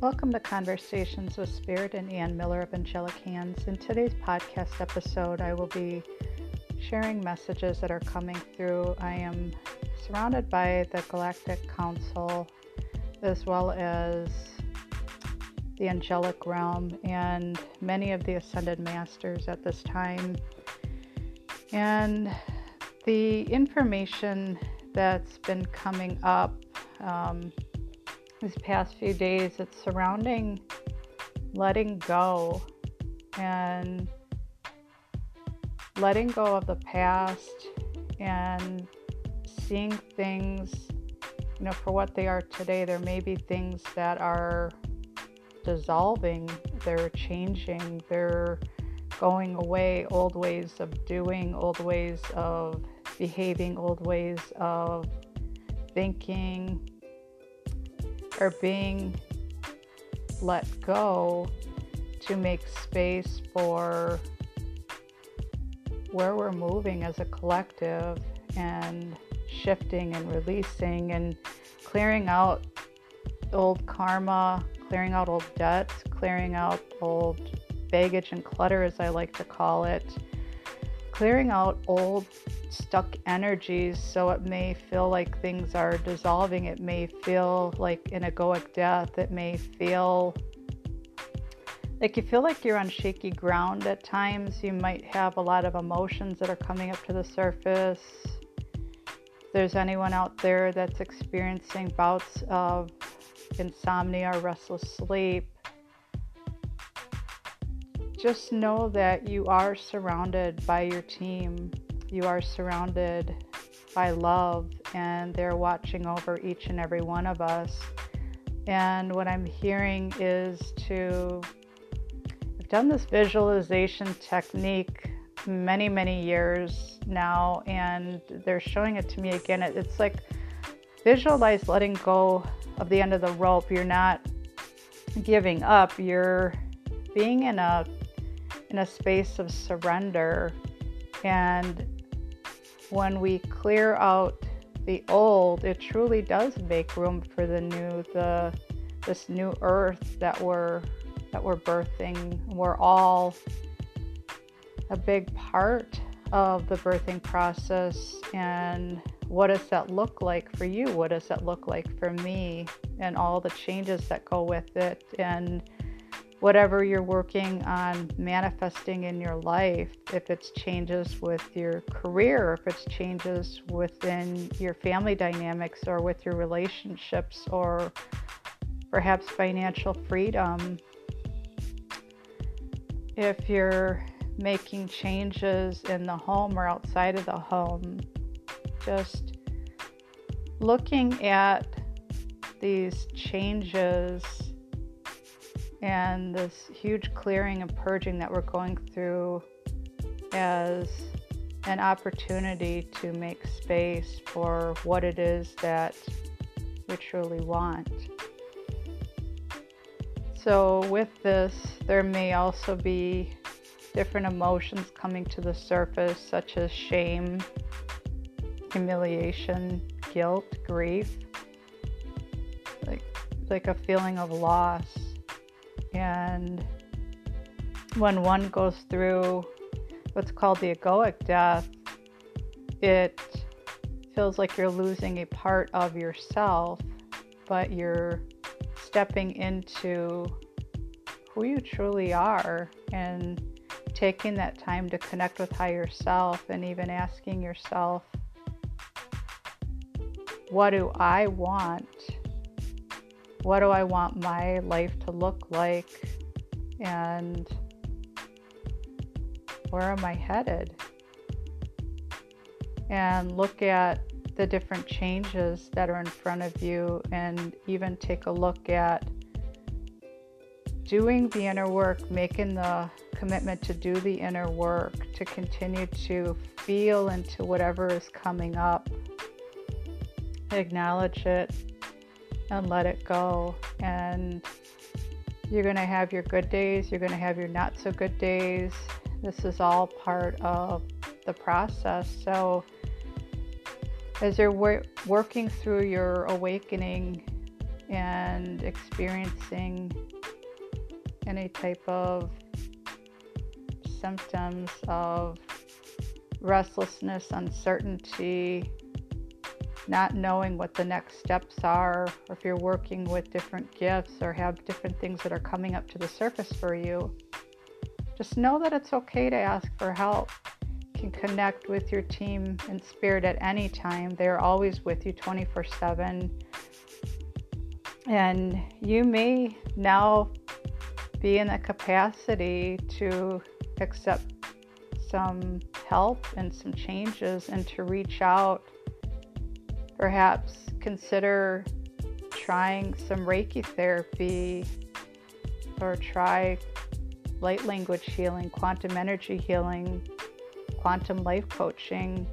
Welcome to Conversations with Spirit and Ann Miller of Angelik Hands. In today's podcast episode, I will be sharing messages that are coming through. I am surrounded by the Galactic Council as well as the angelic realm and many of the ascended masters at this time. And the information that's been coming up um, these past few days, it's surrounding letting go and letting go of the past and seeing things, you know, for what they are today. There may be things that are dissolving, they're changing, they're going away, old ways of doing, old ways of behaving, old ways of thinking, are being let go to make space for where we're moving as a collective and shifting and releasing and clearing out old karma, clearing out old debts, clearing out old baggage and clutter, as I like to call it, clearing out old stuck energies so it may feel like things are dissolving. It may feel like an egoic death. It may feel like you feel like you're on shaky ground at times. You might have a lot of emotions that are coming up to the surface. If there's anyone out there that's experiencing bouts of insomnia or restless sleep just know that you are surrounded by your team you are surrounded by love and they're watching over each and every one of us. And what I'm hearing is to, I've done this visualization technique many, many years now, and they're showing it to me again. It's like visualize letting go of the end of the rope. You're not giving up, you're being in a in a space of surrender and when we clear out the old, it truly does make room for the new, the this new earth that we're that we're birthing. We're all a big part of the birthing process and what does that look like for you? What does that look like for me? And all the changes that go with it and whatever you're working on manifesting in your life, if it's changes with your career, if it's changes within your family dynamics or with your relationships, or perhaps financial freedom, if you're making changes in the home or outside of the home, just looking at these changes and this huge clearing and purging that we're going through as an opportunity to make space for what it is that we truly want. So, with this, there may also be different emotions coming to the surface, such as shame, humiliation, guilt, grief, like, like a feeling of loss and when one goes through what's called the egoic death, it feels like you're losing a part of yourself, but you're stepping into who you truly are and taking that time to connect with higher self and even asking yourself, what do I want? What do I want my life to look like? And where am I headed? And look at the different changes that are in front of you, and even take a look at doing the inner work, making the commitment to do the inner work, to continue to feel into whatever is coming up. Acknowledge it, and let it go. And you're going to have your good days, you're going to have your not so good days. This is all part of the process. So, as you're wor- working through your awakening, and experiencing any type of symptoms of restlessness, uncertainty, not knowing what the next steps are, or if you're working with different gifts or have different things that are coming up to the surface for you, just know that it's okay to ask for help. You can connect with your team in spirit at any time. They're always with you 24 7. And you may now be in a capacity to accept some help and some changes and to reach out. Perhaps consider trying some Reiki therapy or try light language healing, quantum energy healing, quantum life coaching,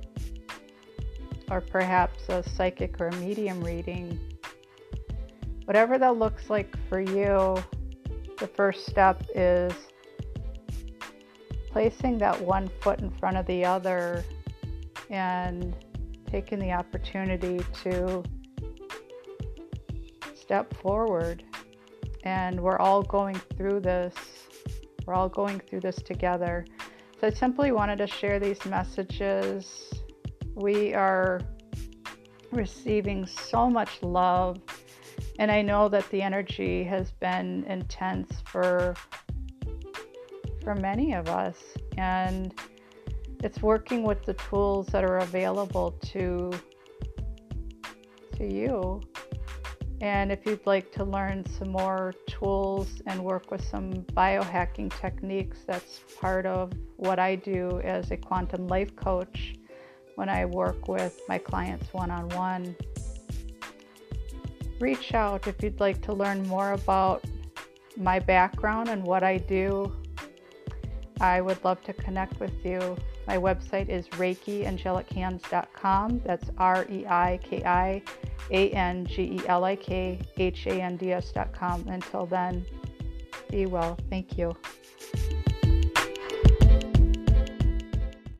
or perhaps a psychic or a medium reading. Whatever that looks like for you, the first step is placing that one foot in front of the other and taking the opportunity to step forward. And we're all going through this. We're all going through this together. So I simply wanted to share these messages. We are receiving so much love. And I know that the energy has been intense for for many of us. And it's working with the tools that are available to to you. And if you'd like to learn some more tools and work with some biohacking techniques, that's part of what I do as a quantum life coach when I work with my clients one on one. Reach out if you'd like to learn more about my background and what I do I would love to connect with you. My website is ReikiAngelikHands.com. That's R E I K I A N G E L I K H A N D S.com. Until then, be well. Thank you.